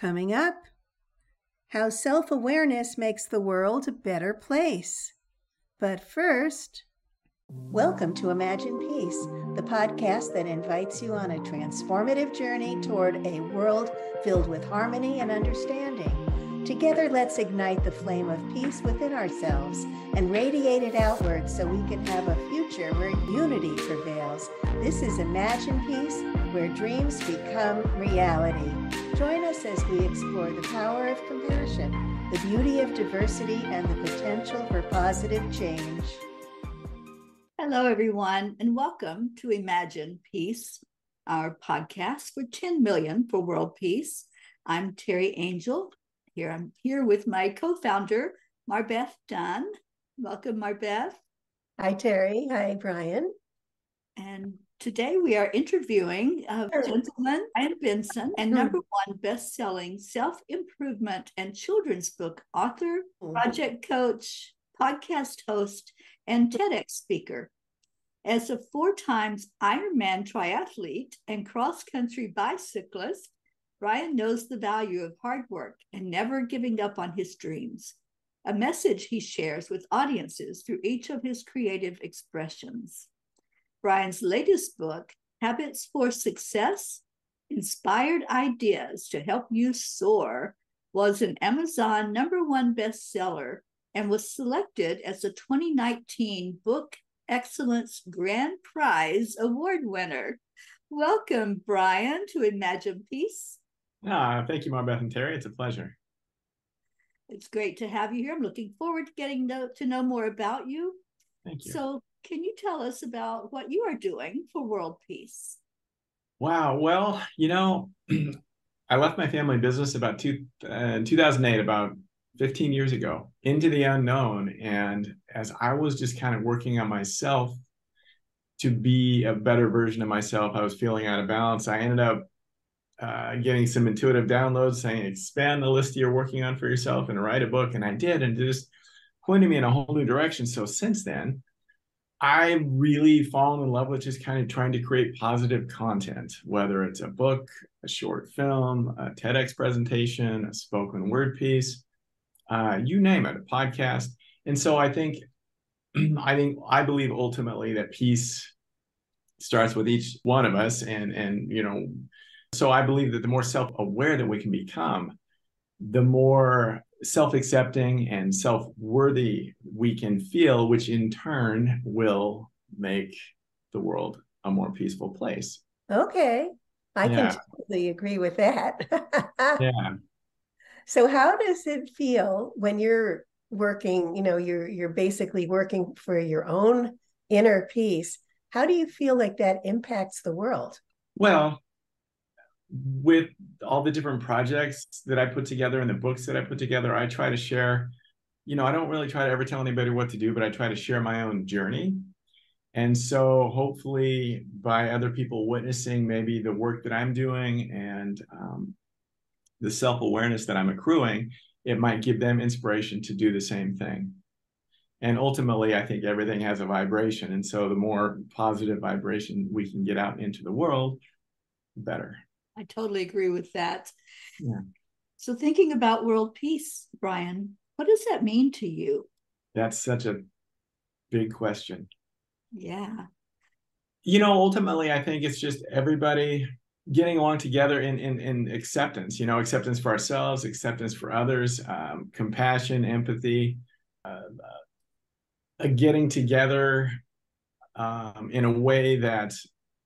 Coming up, how self awareness makes the world a better place. But first, welcome to Imagine Peace, the podcast that invites you on a transformative journey toward a world filled with harmony and understanding. Together, let's ignite the flame of peace within ourselves and radiate it outward so we can have a future where unity prevails. This is Imagine Peace, where dreams become reality. Join us as we explore the power of compassion, the beauty of diversity, and the potential for positive change. Hello, everyone, and welcome to Imagine Peace, our podcast for 10 million for world peace. I'm Teri Angel, here. I'm here with my co-founder, Marbeth Dunn. Welcome, Marbeth. Hi, Teri. Hi, Brian. And today we are interviewing a gentleman, Brian Benson, and number one best-selling self-improvement and children's book author, hmm. project coach, podcast host, and TEDx speaker. As a four times Ironman triathlete and cross country bicyclist, Brian knows the value of hard work and never giving up on his dreams, a message he shares with audiences through each of his creative expressions. Brian's latest book, Habits for Success Inspired Ideas to Help You Soar, was an Amazon number one bestseller and was selected as the 2019 Book Excellence Grand Prize Award winner. Welcome, Brian, to Imagine Peace. Ah, thank you, Marbeth and Teri. It's a pleasure. It's great to have you here. I'm looking forward to getting to, to know more about you. Thank you. So, can you tell us about what you are doing for world peace? Wow. Well, you know, I left my family business about two, uh, 2008, about 15 years ago, into the unknown. And as I was just kind of working on myself to be a better version of myself, I was feeling out of balance. I ended up uh, getting some intuitive downloads saying expand the list you're working on for yourself and write a book. And I did, and just pointed me in a whole new direction. So since then, I really fallen in love with just kind of trying to create positive content, whether it's a book, a short film, a TEDx presentation, a spoken word piece, uh, you name it, a podcast. And so I think, I think, I believe ultimately that peace starts with each one of us, and and you know, so I believe that the more self aware that we can become, the more self accepting and self worthy we can feel, which in turn will make the world a more peaceful place. Okay. I yeah. can totally agree with that. yeah. So how does it feel when you're working, you know, you're you're basically working for your own inner peace. How do you feel like that impacts the world? Well, with all the different projects that I put together and the books that I put together, I try to share, you know, I don't really try to ever tell anybody what to do, but I try to share my own journey. And so hopefully by other people witnessing maybe the work that I'm doing and um, the self-awareness that I'm accruing, it might give them inspiration to do the same thing. And ultimately, I think everything has a vibration. And so the more positive vibration we can get out into the world, the better. I totally agree with that. Yeah. So, thinking about world peace, Brian, what does that mean to you? That's such a big question. Yeah. You know, ultimately, I think it's just everybody getting along together in, in, in acceptance, you know, acceptance for ourselves, acceptance for others, um, compassion, empathy, uh, uh, getting together um, in a way that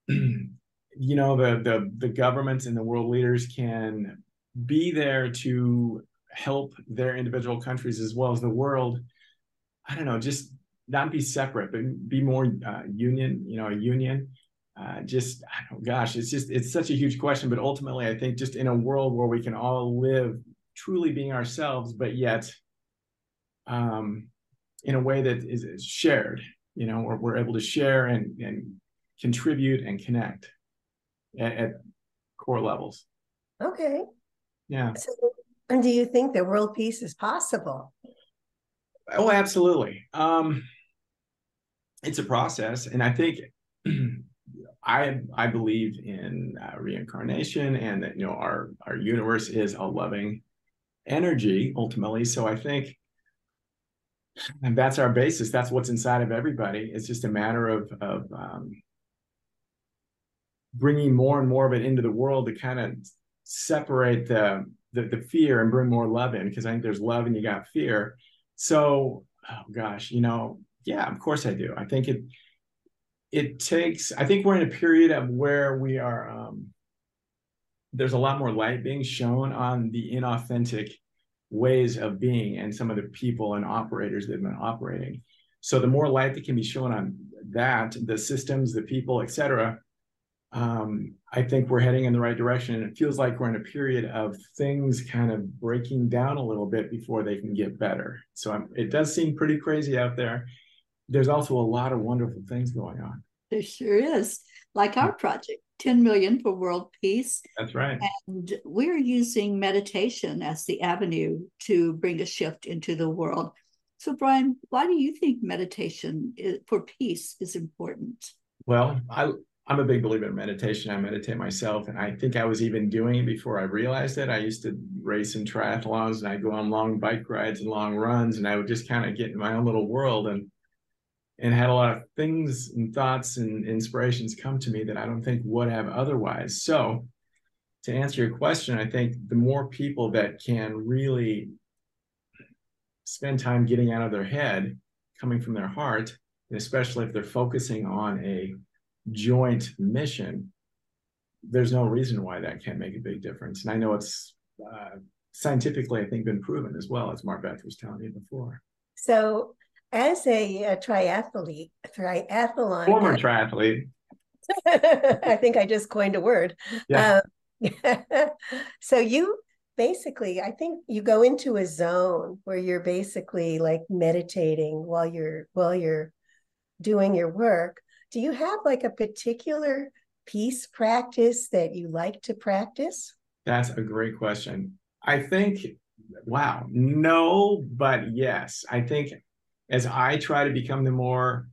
you know the the the governments and the world leaders can be there to help their individual countries as well as the world. I don't know just not be separate but be more uh, union you know a union. Uh, just gosh it's just it's such a huge question but ultimately i think just in a world where we can all live truly being ourselves but yet um in a way that is, is shared you know where we're able to share and and contribute and connect at, at core levels. Okay. Yeah. So, and do you think that world peace is possible? Oh, absolutely. Um, it's a process, and I think I I believe in uh, reincarnation and that you know our our universe is a loving energy ultimately. So I think and that's our basis. That's what's inside of everybody. It's just a matter of of um, bringing more and more of it into the world to kind of separate the, the the fear and bring more love in. Because I think there's love and you got fear. So, oh gosh, you know, yeah, of course I do. I think it it takes. I think we're in a period of where we are. Um, there's a lot more light being shown on the inauthentic ways of being and some of the people and operators that have been operating. So the more light that can be shown on that, the systems, the people, et cetera, um, I think we're heading in the right direction. And it feels like we're in a period of things kind of breaking down a little bit before they can get better. So I'm, it does seem pretty crazy out there. There's also a lot of wonderful things going on. There sure is. Like our project, 10 million for world peace. That's right. And we're using meditation as the avenue to bring a shift into the world. So, Brian, why do you think meditation for peace is important? Well, I, I'm a big believer in meditation. I meditate myself, and I think I was even doing it before I realized it. I used to race in triathlons, and I'd go on long bike rides and long runs, and I would just kind of get in my own little world. And and had a lot of things and thoughts and inspirations come to me that I don't think would have otherwise. So, to answer your question, I think the more people that can really spend time getting out of their head, coming from their heart, and especially if they're focusing on a joint mission, there's no reason why that can't make a big difference. And I know it's uh, scientifically, I think, been proven as well, as Mark Marbeth was telling you before. So, as a, a triathlete, triathlon former triathlete. I think I just coined a word. Yeah. Um, so you basically, I think you go into a zone where you're basically like meditating while you're while you're doing your work. Do you have like a particular peace practice that you like to practice? That's a great question. I think, wow, no, but yes. I think as I try to become the more,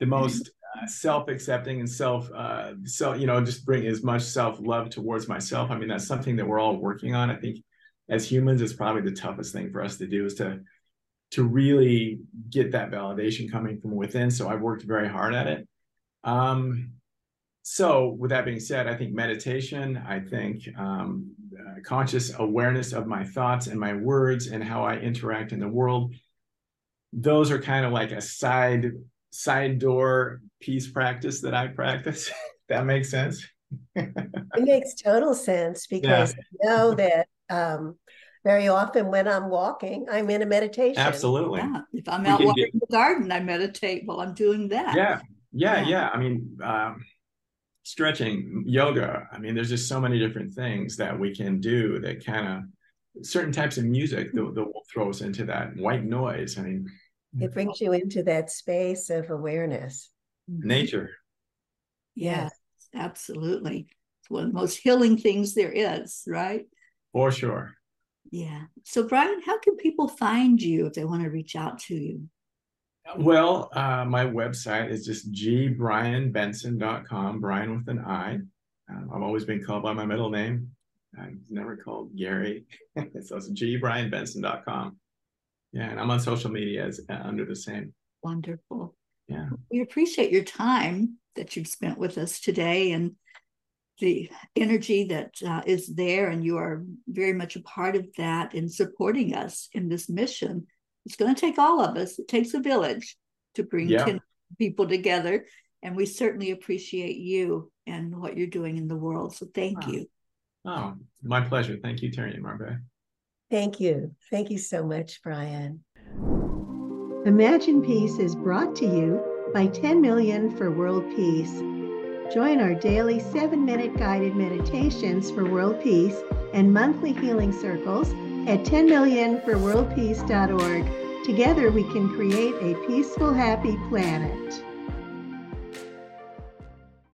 the mm-hmm. most uh, self-accepting and self, uh, so you know, just bring as much self-love towards myself. I mean, that's something that we're all working on. I think as humans, it's probably the toughest thing for us to do is to to really get that validation coming from within. So I've worked very hard at it. Um, so with that being said, I think meditation, I think um, uh, conscious awareness of my thoughts and my words and how I interact in the world those are kind of like a side side door peace practice that I practice. that makes sense. it makes total sense because yeah. I know that um, very often when I'm walking, I'm in a meditation. Absolutely. Yeah. If I'm out walking get... in the garden, I meditate while I'm doing that. Yeah. Yeah. Yeah. yeah. I mean, um, stretching, yoga. I mean, there's just so many different things that we can do that kind of certain types of music that, that will throw us into that white noise. I mean, it brings you into that space of awareness. Mm-hmm. Nature. Yes, absolutely. It's one of the most healing things there is, right? For sure. Yeah. So, Brian, how can people find you if they want to reach out to you? Well, uh, my website is just gbrianbenson.com, Brian with an I. Um, I've always been called by my middle name. I've never called Gary. so it's gbrianbenson.com. Yeah, and I'm on social media as uh, under the same. Wonderful. Yeah. We appreciate your time that you've spent with us today and the energy that uh, is there, and you are very much a part of that in supporting us in this mission. It's going to take all of us. It takes a village to bring yeah. people together, and we certainly appreciate you and what you're doing in the world. So thank you. Oh, my pleasure. Thank you, Teri and Marbe. Thank you. Thank you so much, Brian. Imagine Peace is brought to you by 10 Million for World Peace. Join our daily seven minute guided meditations for world peace and monthly healing circles at 10millionforworldpeace.org. Together we can create a peaceful, happy planet.